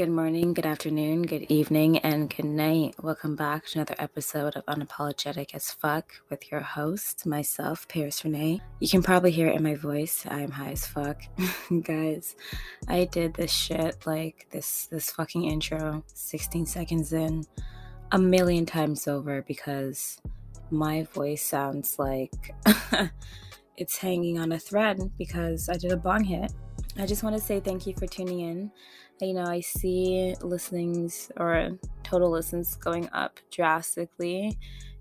Good morning, good afternoon, good evening, and good night. Welcome back to another episode of Unapologetic as Fuck with your host, myself, Paris Renee. You can probably hear it in my voice. I'm high as fuck. Guys, I did this shit like this this fucking intro 16 seconds in a million times over because my voice sounds like it's hanging on a thread because I did a bong hit. I just want to say thank you for tuning in you know, I see listenings or total listens going up drastically,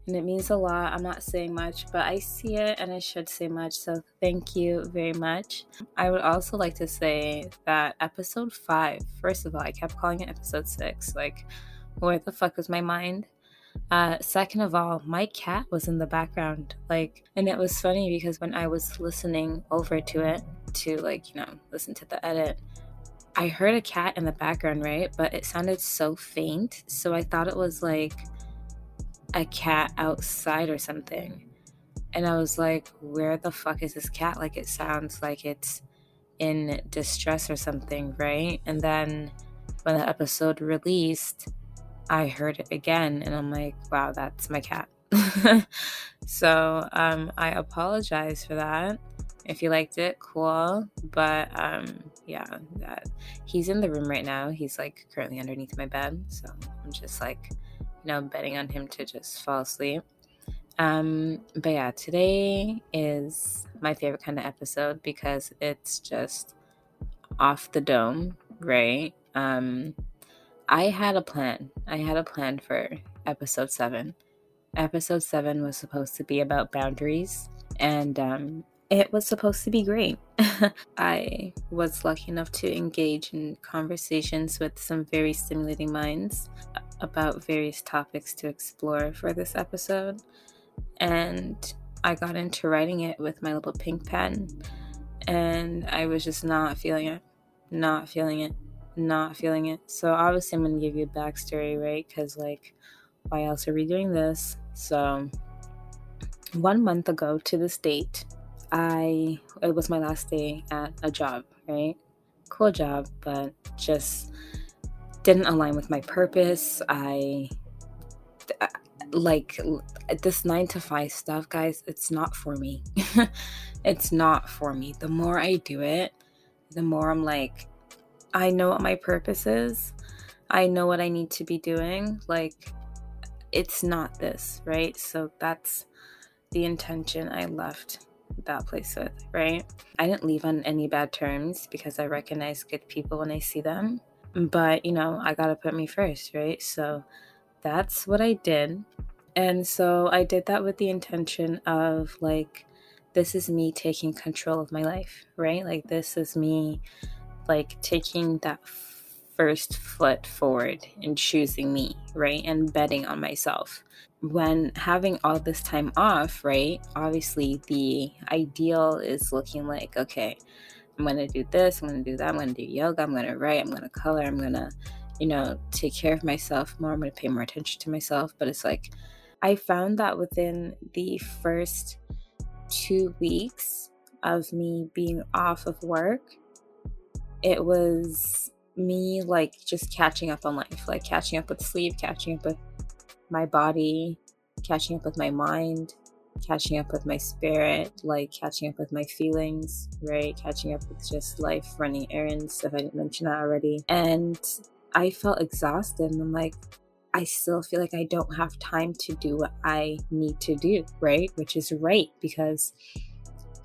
and it means a lot. I'm not saying much, but I see it and I should say much. So thank you very much. I would also like to say that episode five, first of all, I kept calling it episode six. Like, where the fuck was my mind? Uh, second of all, my cat was in the background. Like, and it was funny because when I was listening over to it to, like, you know, listen to the edit, I heard a cat in the background, right? But it sounded so faint. So I thought it was like a cat outside or something. And I was like, where the fuck is this cat? Like, it sounds like it's in distress or something, right? And then when the episode released, I heard it again. And I'm like, wow, that's my cat. so um, I apologize for that. If you liked it, cool. But um, yeah, that he's in the room right now. He's like currently underneath my bed, so I'm just like, you know, betting on him to just fall asleep. Um, but yeah, today is my favorite kind of episode because it's just off the dome, right? Um, I had a plan. I had a plan for episode seven. Episode seven was supposed to be about boundaries, and um, it was supposed to be great. I was lucky enough to engage in conversations with some very stimulating minds about various topics to explore for this episode. And I got into writing it with my little pink pen. And I was just not feeling it, not feeling it, not feeling it. So obviously, I'm going to give you a backstory, right? Because, like, why else are we doing this? So, one month ago to this date, I it was my last day at a job, right? Cool job, but just didn't align with my purpose. I like this 9 to 5 stuff, guys, it's not for me. it's not for me. The more I do it, the more I'm like I know what my purpose is. I know what I need to be doing. Like it's not this, right? So that's the intention I left that place with, right? I didn't leave on any bad terms because I recognize good people when I see them. But, you know, I gotta put me first, right? So that's what I did. And so I did that with the intention of like, this is me taking control of my life, right? Like, this is me like taking that first foot forward and choosing me, right? And betting on myself when having all this time off, right? Obviously, the ideal is looking like, okay, I'm going to do this, I'm going to do that, I'm going to do yoga, I'm going to write, I'm going to color, I'm going to, you know, take care of myself more, I'm going to pay more attention to myself. But it's like, I found that within the first two weeks of me being off of work, it was me like just catching up on life, like catching up with sleep, catching up with my body, catching up with my mind, catching up with my spirit, like catching up with my feelings, right? Catching up with just life, running errands, if I didn't mention that already. And I felt exhausted and I'm like, I still feel like I don't have time to do what I need to do, right? Which is right because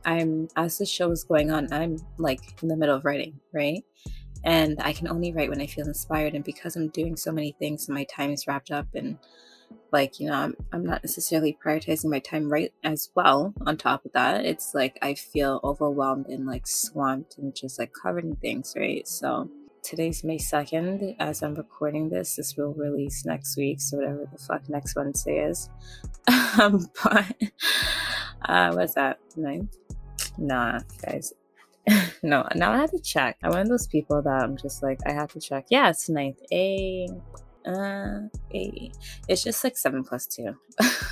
I'm, as the show is going on, I'm like in the middle of writing, right? And I can only write when I feel inspired. And because I'm doing so many things, my time is wrapped up and like you know I'm, I'm not necessarily prioritizing my time right as well on top of that. It's like i feel overwhelmed and like swamped and just like covered in things right? So today's may 2nd as i'm recording this this will release next week so whatever the fuck next wednesday is. Um but uh what's that? Ninth nah guys no now i have to check i'm one of those people that i'm just like i have to check yeah it's ninth a uh, It's just like seven plus two.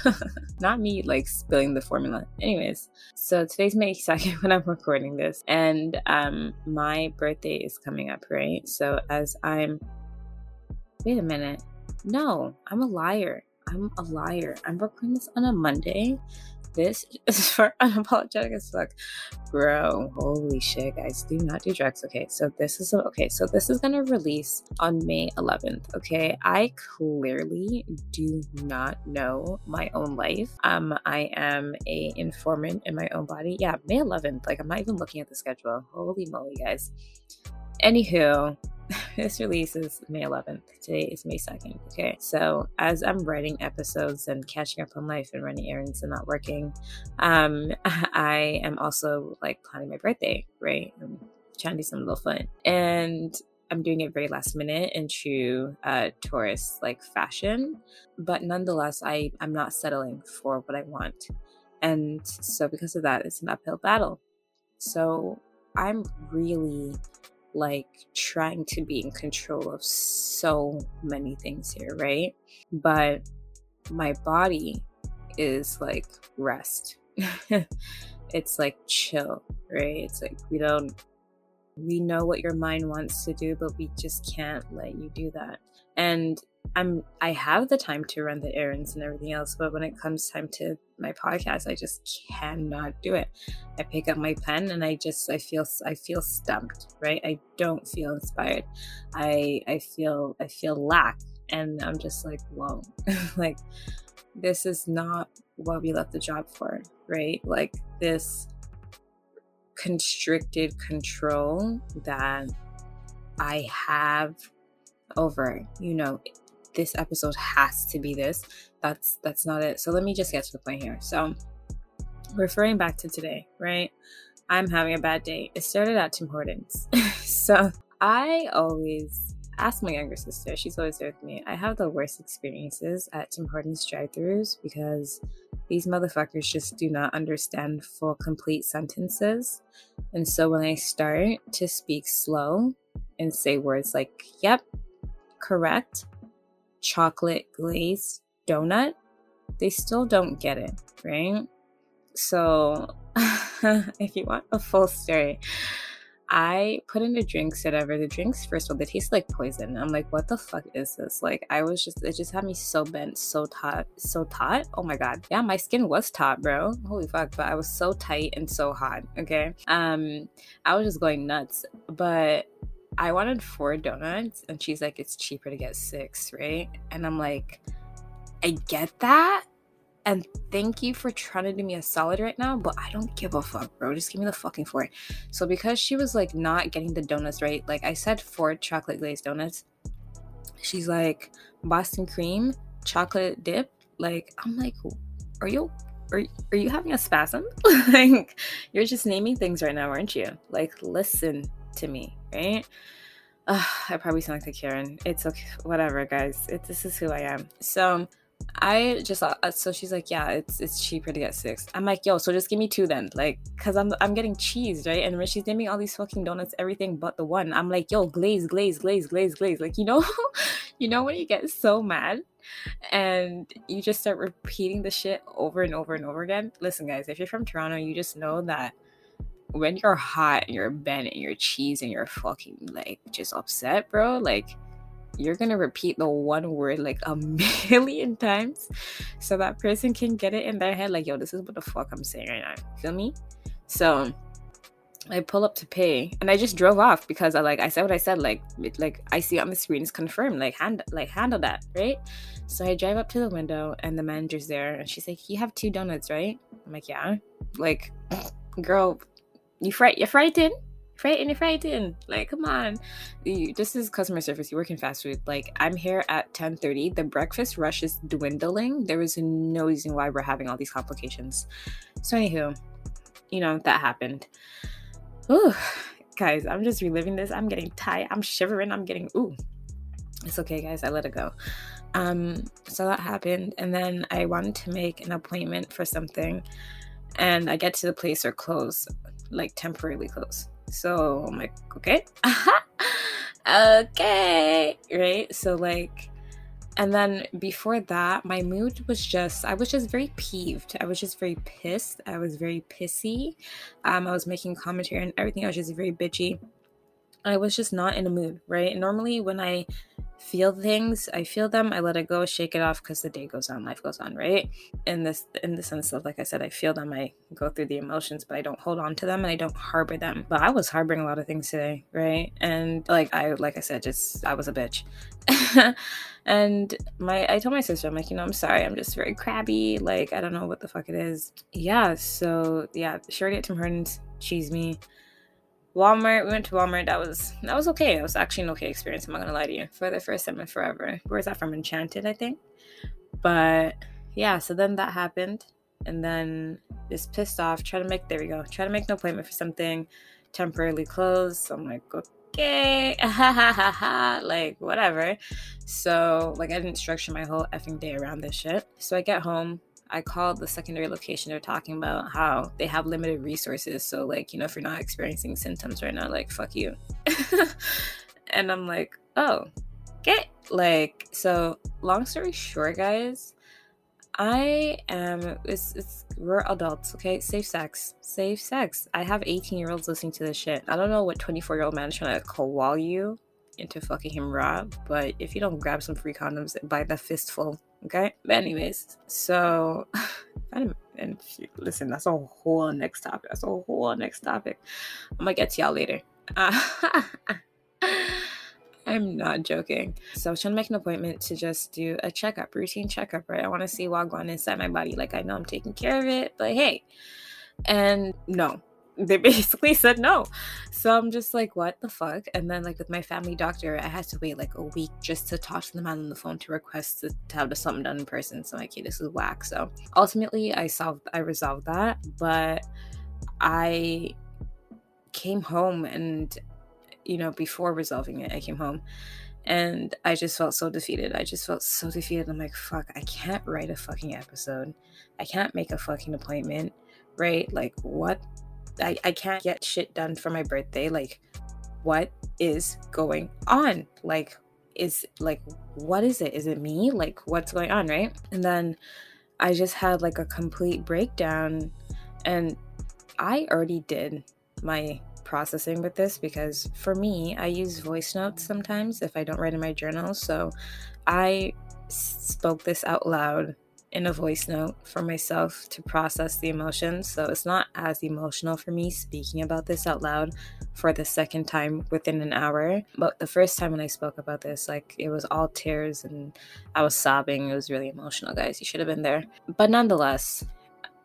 Not me like spilling the formula. Anyways, so today's May 2nd when I'm recording this, and um, my birthday is coming up, right? So as I'm wait a minute. No, I'm a liar. I'm a liar. I'm recording this on a Monday. This is for unapologetic as fuck. Bro, holy shit, guys. Do not do drugs. Okay, so this is okay. So this is gonna release on May 11th. Okay, I clearly do not know my own life. Um, I am a informant in my own body. Yeah, May 11th. Like I'm not even looking at the schedule. Holy moly, guys. Anywho, this release is May 11th. Today is May 2nd. Okay. So as I'm writing episodes and catching up on life and running errands and not working, um, I am also like planning my birthday, right? I'm trying to do some little fun. And I'm doing it very last minute in true uh, Taurus like fashion, but nonetheless, I I'm not settling for what I want, and so because of that, it's an uphill battle. So I'm really like trying to be in control of so many things here, right? But my body is like rest. it's like chill, right? It's like we don't we know what your mind wants to do, but we just can't let you do that. And I'm I have the time to run the errands and everything else, but when it comes time to my podcast, I just cannot do it. I pick up my pen and I just I feel I feel stumped, right? I don't feel inspired. I I feel I feel lack and I'm just like, whoa. like this is not what we left the job for, right? Like this constricted control that I have over, you know, this episode has to be this. That's that's not it. So let me just get to the point here. So referring back to today, right? I'm having a bad day. It started at Tim Hortons. so I always ask my younger sister, she's always there with me. I have the worst experiences at Tim Hortons drive-throughs because these motherfuckers just do not understand full complete sentences. And so when I start to speak slow and say words like, yep, correct, chocolate glazed donut, they still don't get it, right? So, if you want a full story, I put in the drinks, whatever. The drinks, first of all, they taste like poison. I'm like, what the fuck is this? Like, I was just, it just had me so bent, so taut, so taut. Oh my god, yeah, my skin was taut, bro. Holy fuck, but I was so tight and so hot. Okay, um, I was just going nuts. But I wanted four donuts, and she's like, it's cheaper to get six, right? And I'm like, I get that. And thank you for trying to do me a solid right now, but I don't give a fuck, bro. Just give me the fucking four. So because she was like not getting the donuts right, like I said four chocolate glazed donuts. She's like Boston cream, chocolate dip. Like I'm like, are you are, are you having a spasm? like you're just naming things right now, aren't you? Like listen to me, right? Uh, I probably sound like a Karen. It's okay, whatever, guys. It, this is who I am. So I just uh, so she's like, yeah, it's it's cheaper to get six. I'm like, yo, so just give me two then, like, cause I'm I'm getting cheese, right? And she's naming all these fucking donuts, everything but the one, I'm like, yo, glaze, glaze, glaze, glaze, glaze. Like, you know, you know when you get so mad and you just start repeating the shit over and over and over again. Listen, guys, if you're from Toronto, you just know that when you're hot and you're bent and you're cheese and you're fucking like just upset, bro, like you're gonna repeat the one word like a million times so that person can get it in their head like yo this is what the fuck i'm saying right now feel me? So i pull up to pay and i just drove off because i like i said what i said like it, like i see on the screen is confirmed like hand like handle that right? So i drive up to the window and the manager's there and she's like you have two donuts right? I'm like yeah. Like girl you fright you frightened frightened, you're frightened. Like, come on. You, this is customer service. You work in fast food. Like, I'm here at 10:30. The breakfast rush is dwindling. There is no reason why we're having all these complications. So, anywho, you know that happened. Ooh, guys, I'm just reliving this. I'm getting tight. I'm shivering. I'm getting ooh. It's okay, guys. I let it go. Um, so that happened, and then I wanted to make an appointment for something, and I get to the place or close, like temporarily close. So I'm like, okay, okay, right? So, like, and then before that, my mood was just, I was just very peeved. I was just very pissed. I was very pissy. Um, I was making commentary and everything. I was just very bitchy. I was just not in a mood, right? Normally, when I feel things i feel them i let it go shake it off because the day goes on life goes on right? In this in the sense of like i said i feel them i go through the emotions but i don't hold on to them and i don't harbor them. But i was harboring a lot of things today right? And like i like i said just i was a bitch. And my i told my sister i'm like you know i'm sorry i'm just very crabby like i don't know what the fuck it is. Yeah so yeah sure get tim hortons cheese me Walmart. We went to Walmart. That was that was okay. It was actually an okay experience. I'm not gonna lie to you. For the first time in forever. Where's that from? Enchanted, I think. But yeah, so then that happened, and then just pissed off. Try to make there we go. Try to make an appointment for something. Temporarily closed. So I'm like, okay, like whatever. So like I didn't structure my whole effing day around this shit. So I get home. I called the secondary location. They're talking about how they have limited resources. So, like, you know, if you're not experiencing symptoms right now, like, fuck you. and I'm like, oh, get like, so long story short, guys, I am, it's, it's, we're adults, okay? Safe sex. Safe sex. I have 18 year olds listening to this shit. I don't know what 24 year old man is trying to call you into fucking him raw, but if you don't grab some free condoms by the fistful, Okay. But anyways, so and listen, that's a whole next topic. That's a whole next topic. I'm gonna get to y'all later. I'm not joking. So I was trying to make an appointment to just do a checkup, routine checkup, right? I want to see what going inside my body. Like I know I'm taking care of it, but hey. And no, they basically said no. So I'm just like, what the fuck? And then like with my family doctor, I had to wait like a week just to talk to the man on the phone to request to, to have something done in person. So I'm like, hey, this is whack. So ultimately I solved I resolved that, but I came home and you know, before resolving it, I came home and I just felt so defeated. I just felt so defeated. I'm like, fuck, I can't write a fucking episode. I can't make a fucking appointment, right? Like, what I, I can't get shit done for my birthday. Like, what is going on? Like, is like, what is it? Is it me? Like, what's going on? Right. And then I just had like a complete breakdown. And I already did my processing with this because for me, I use voice notes sometimes if I don't write in my journal. So I spoke this out loud in a voice note for myself to process the emotions. So it's not as emotional for me speaking about this out loud for the second time within an hour. But the first time when I spoke about this, like it was all tears and I was sobbing. It was really emotional, guys. You should have been there. But nonetheless,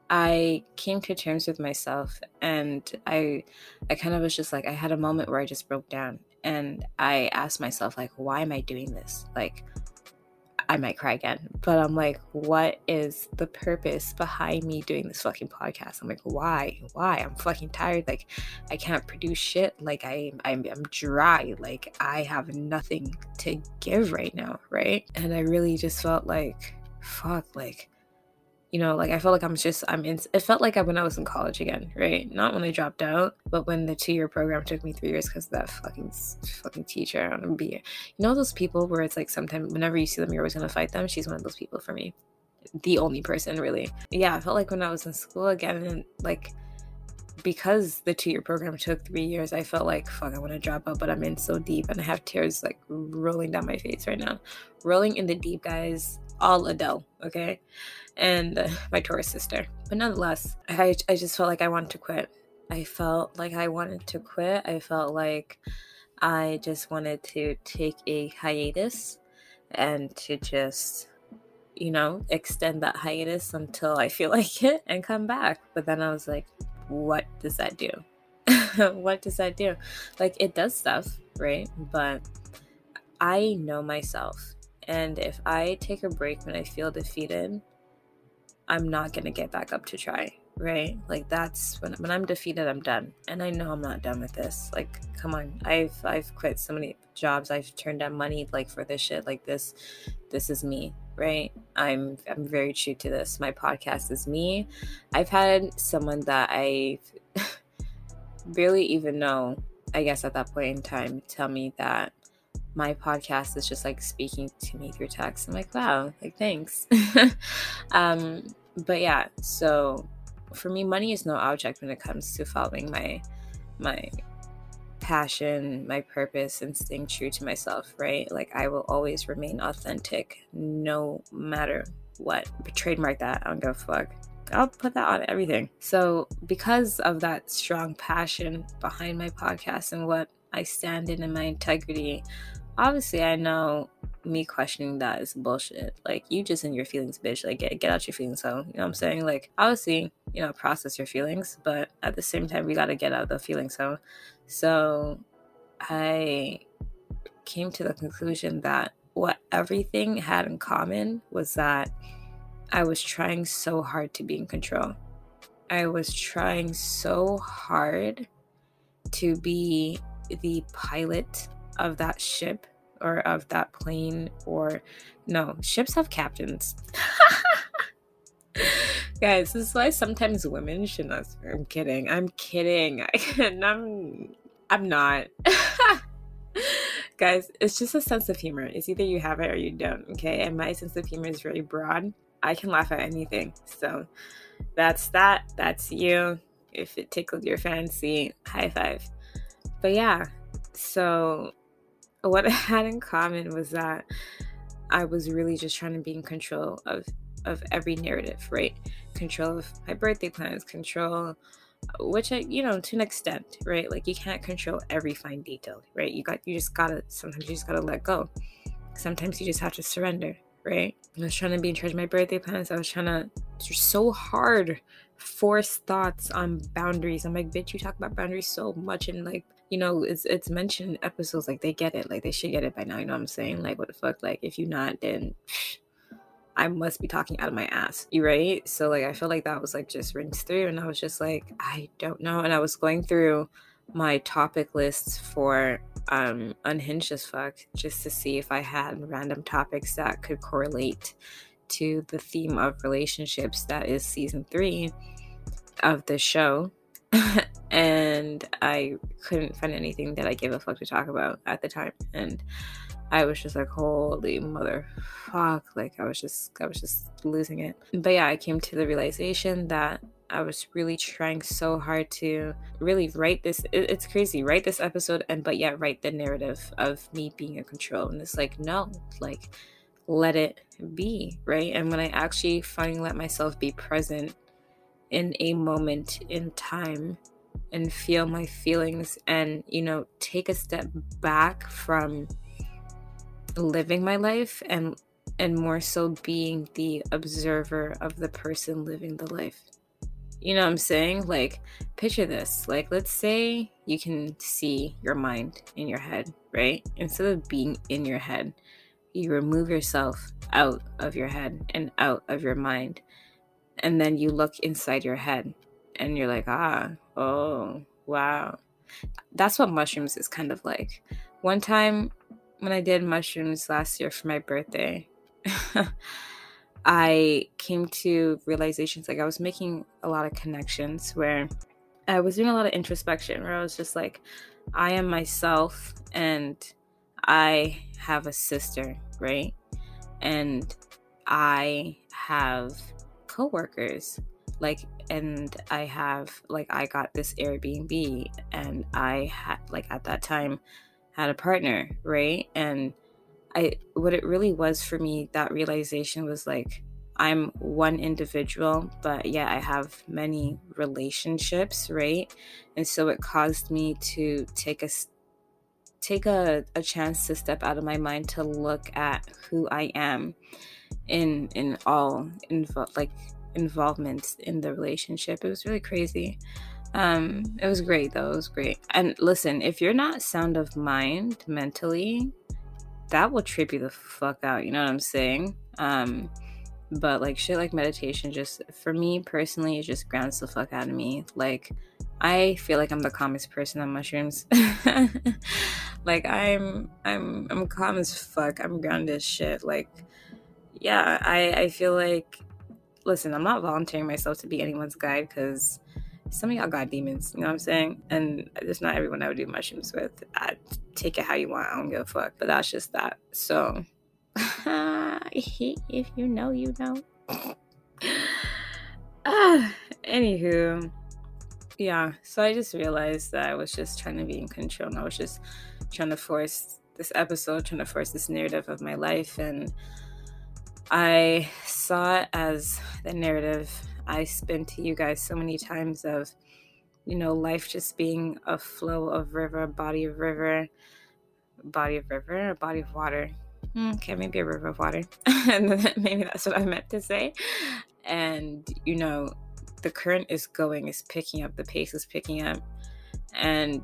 I came to terms with myself and I I kind of was just like I had a moment where I just broke down and I asked myself like why am I doing this? Like I might cry again. But I'm like, what is the purpose behind me doing this fucking podcast? I'm like, why? Why? I'm fucking tired. Like, I can't produce shit. Like, I, I'm, I'm dry. Like, I have nothing to give right now, right? And I really just felt like, fuck, like, you know, like I felt like I'm just I'm in. It felt like I, when I was in college again, right? Not when I dropped out, but when the two year program took me three years because that fucking fucking teacher. I don't be, you know, those people where it's like sometimes whenever you see them, you're always gonna fight them. She's one of those people for me, the only person really. Yeah, I felt like when I was in school again, and like because the two year program took three years, I felt like fuck, I want to drop out, but I'm in so deep, and I have tears like rolling down my face right now, rolling in the deep, guys. All Adele, okay and uh, my Taurus sister. But nonetheless, I, I just felt like I wanted to quit. I felt like I wanted to quit. I felt like I just wanted to take a hiatus and to just, you know, extend that hiatus until I feel like it and come back. But then I was like, what does that do? what does that do? Like, it does stuff, right? But I know myself. And if I take a break when I feel defeated, I'm not gonna get back up to try, right? Like that's when when I'm defeated, I'm done, and I know I'm not done with this. Like, come on, I've I've quit so many jobs, I've turned down money like for this shit. Like this, this is me, right? I'm I'm very true to this. My podcast is me. I've had someone that I barely even know, I guess at that point in time, tell me that my podcast is just like speaking to me through text. I'm like, wow, like thanks. um, but yeah, so for me, money is no object when it comes to following my my passion, my purpose, and staying true to myself, right? Like I will always remain authentic no matter what. Trademark that. I don't give a fuck. I'll put that on everything. So, because of that strong passion behind my podcast and what I stand in and my integrity, obviously I know me questioning that is bullshit. Like you just in your feelings, bitch. Like get get out your feelings home. You know what I'm saying? Like obviously, you know, process your feelings, but at the same time we gotta get out the feelings home. So I came to the conclusion that what everything had in common was that I was trying so hard to be in control. I was trying so hard to be the pilot of that ship or of that plane or no, ships have captains. Guys, this is why sometimes women should not. I'm kidding. I'm kidding. I'm. I'm not. Guys, it's just a sense of humor. It's either you have it or you don't. Okay, and my sense of humor is very broad. I can laugh at anything. So that's that. That's you. If it tickled your fancy, high five. But yeah, so what I had in common was that I was really just trying to be in control of of every narrative, right? Control of my birthday plans, control which I, you know, to an extent, right? Like you can't control every fine detail, right? You got you just gotta sometimes you just gotta let go. Sometimes you just have to surrender, right? I was trying to be in charge of my birthday plans. I was trying to so hard force thoughts on boundaries. I'm like, bitch, you talk about boundaries so much and like you know, it's it's mentioned in episodes like they get it, like they should get it by now. You know what I'm saying? Like, what the fuck? Like, if you not, then I must be talking out of my ass. You right? So like, I feel like that was like just rinsed through, and I was just like, I don't know. And I was going through my topic lists for um unhinged as fuck just to see if I had random topics that could correlate to the theme of relationships that is season three of the show and I couldn't find anything that I gave a fuck to talk about at the time. And I was just like, holy mother fuck. Like I was just I was just losing it. But yeah, I came to the realization that I was really trying so hard to really write this. it's crazy, write this episode and but yeah, write the narrative of me being in control. And it's like, no, like let it be, right? And when I actually finally let myself be present in a moment in time and feel my feelings and you know take a step back from living my life and and more so being the observer of the person living the life. You know what i'm saying? Like picture this. Like let's say you can see your mind in your head right? Instead of being in your head you remove yourself out of your head and out of your mind and then you look inside your head and you're like ah oh wow. That's what mushrooms is kind of like. One time when i did mushrooms last year for my birthday i came to realizations like i was making a lot of connections where i was doing a lot of introspection where i was just like i am myself and i have a sister right? And i have coworkers. Like and i have like i got this airbnb and i had like at that time had a partner right? And i what it really was for me that realization was like i'm one individual but yeah i have many relationships right? And so it caused me to take a take a, a chance to step out of my mind to look at who i am in in all invo- like involvements in the relationship. It was really crazy. Um, it was great though. It was great. And listen, if you're not sound of mind mentally, that will trip you the fuck out. You know what I'm saying? Um, but like shit like meditation just for me personally it just grounds the fuck out of me like i feel like i'm the calmest person on mushrooms like i'm i'm i'm calm as fuck i'm grounded as shit like yeah, I, I feel like, listen, I'm not volunteering myself to be anyone's guide because some of y'all got demons, you know what I'm saying? And it's not everyone I would do mushrooms with. I take it how you want. I don't give a fuck. But that's just that. So, if you know, you know. ah, anywho, yeah, so I just realized that I was just trying to be in control and I was just trying to force this episode, trying to force this narrative of my life. And I saw it as the narrative I spin to you guys so many times of, you know, life just being a flow of river, body of river, body of river, body of water. Hmm, okay, maybe a river of water. and maybe that's what I meant to say. And, you know, the current is going, is picking up, the pace is picking up. And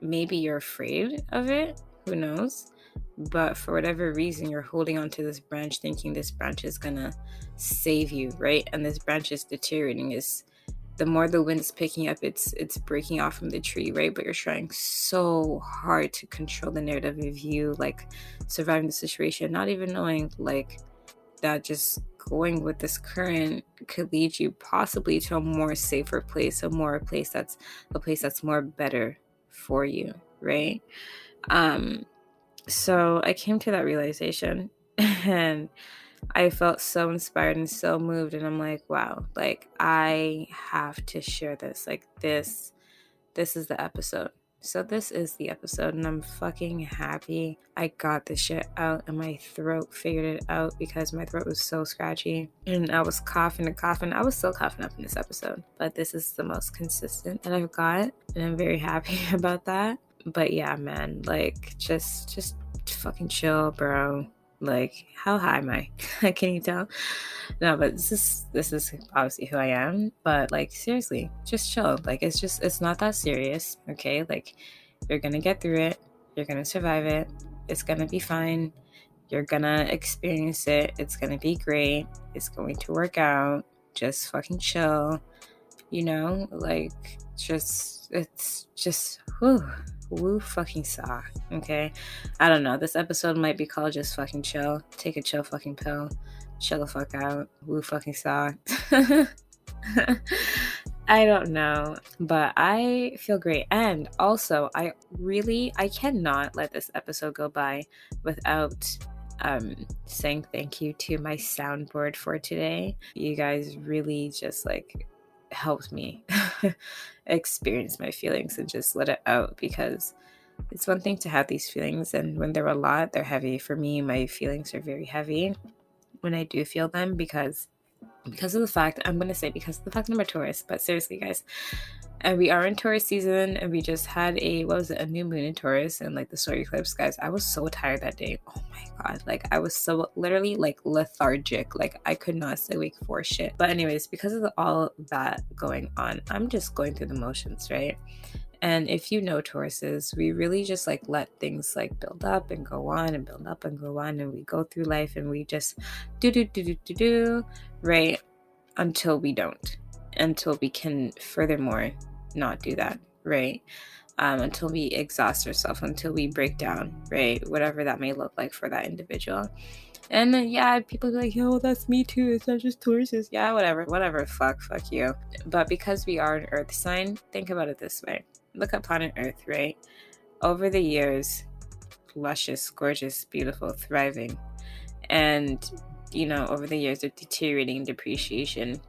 maybe you're afraid of it. Who knows? But for whatever reason, you're holding onto this branch thinking this branch is gonna save you, right? And this branch is deteriorating. Is the more the wind is picking up, it's it's breaking off from the tree, right? But you're trying so hard to control the narrative of you, like surviving the situation, not even knowing like that just going with this current could lead you possibly to a more safer place, a more place that's a place that's more better for you, right? Um so I came to that realization and I felt so inspired and so moved and I'm like, wow, like I have to share this. Like this this is the episode. So this is the episode and I'm fucking happy I got the shit out and my throat figured it out because my throat was so scratchy and I was coughing and coughing. I was still coughing up in this episode, but this is the most consistent that I've got and I'm very happy about that. But yeah, man, like just just fucking chill, bro. Like, how high am I? Can you tell? No, but this is this is obviously who I am. But like, seriously, just chill. Like, it's just it's not that serious. Okay, like, you're gonna get through it. You're gonna survive it. It's gonna be fine. You're gonna experience it. It's gonna be great. It's going to work out. Just fucking chill. You know, like, just it's just whew woo fucking saw. Okay. I don't know. This episode might be called just fucking chill. Take a chill fucking pill. Chill the fuck out. Woo fucking saw. I don't know, but I feel great. And also, I really I cannot let this episode go by without um saying thank you to my soundboard for today. You guys really just like helped me experience my feelings and just let it out because it's one thing to have these feelings and when they're a lot they're heavy. For me my feelings are very heavy when i do feel them because because of the fact i'm going to say because of the fact i'm a Taurus but seriously guys and we are in Taurus season and we just had a what was it a new moon in Taurus and like the solar eclipse guys I was so tired that day oh my god like I was so literally like lethargic like I could not stay awake for shit but anyways because of the, all that going on I'm just going through the motions right and if you know Tauruses, we really just like let things like build up and go on and build up and go on. And we go through life and we just do, do, do, do, do, do, right? Until we don't. Until we can, furthermore, not do that, right? Um, until we exhaust ourselves, until we break down, right? Whatever that may look like for that individual. And then, yeah, people be like, yo, that's me too. It's not just Tauruses. Yeah, whatever, whatever. Fuck, fuck you. But because we are an earth sign, think about it this way look at planet Earth, right? Over the years, luscious, gorgeous, beautiful, thriving. And, you know, over the years of deteriorating depreciation,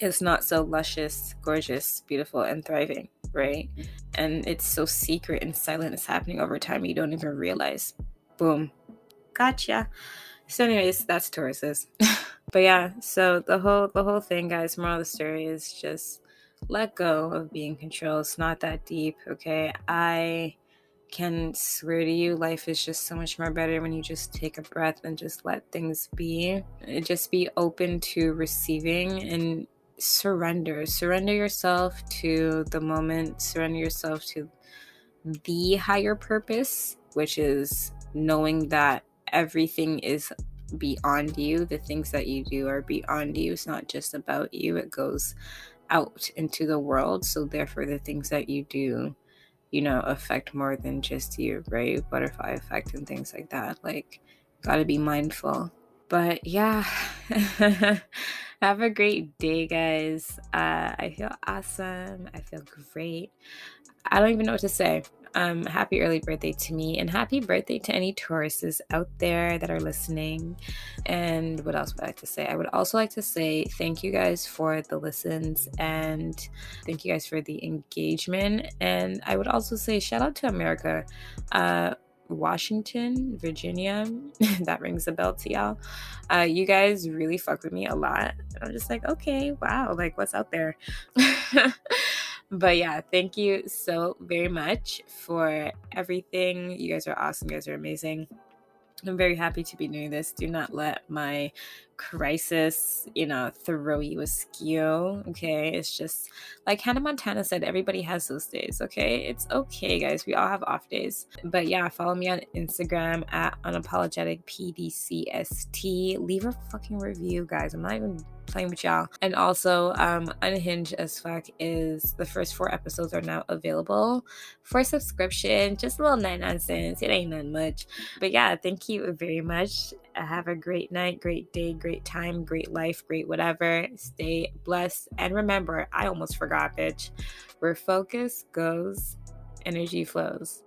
it's not so luscious, gorgeous, beautiful, and thriving, right? And it's so secret and silent. It's happening over time. You don't even realize. Boom. Gotcha. So, anyways, that's Tauruses. but yeah, so the whole the whole thing, guys, moral of the story is just let go of being controlled. It's not that deep, okay? I can swear to you, life is just so much more better when you just take a breath and just let things be. Just be open to receiving and surrender. Surrender yourself to the moment, surrender yourself to the higher purpose, which is knowing that everything is beyond you. The things that you do are beyond you. It's not just about you, it goes out into the world. So, therefore, the things that you do, you know, affect more than just you, right? Butterfly effect and things like that. Like, gotta be mindful. But yeah, have a great day, guys. Uh, I feel awesome. I feel great. I don't even know what to say. Um, happy early birthday to me, and happy birthday to any Tauruses out there that are listening. And what else would I like to say? I would also like to say thank you guys for the listens and thank you guys for the engagement. And I would also say shout out to America. Uh, Washington, Virginia. that rings a bell to y'all. Uh, you guys really fuck with me a lot. I'm just like, okay, wow, like what's out there? but yeah, thank you so very much for everything. You guys are awesome. You guys are amazing. I'm very happy to be doing this. Do not let my crisis, you know, throw you askew. Okay. It's just like Hannah Montana said, everybody has those days. Okay. It's okay, guys. We all have off days. But yeah, follow me on Instagram at unapologeticpdcst. Leave a fucking review, guys. I'm not even playing with y'all. And also, um, Unhinged as fuck is the first four episodes are now available for subscription. Just a little nine cents. It ain't nothing much. But yeah, thank you very much. Have a great night, great day, great time, great life, great whatever. Stay blessed. And remember, I almost forgot, bitch. Where focus goes, energy flows.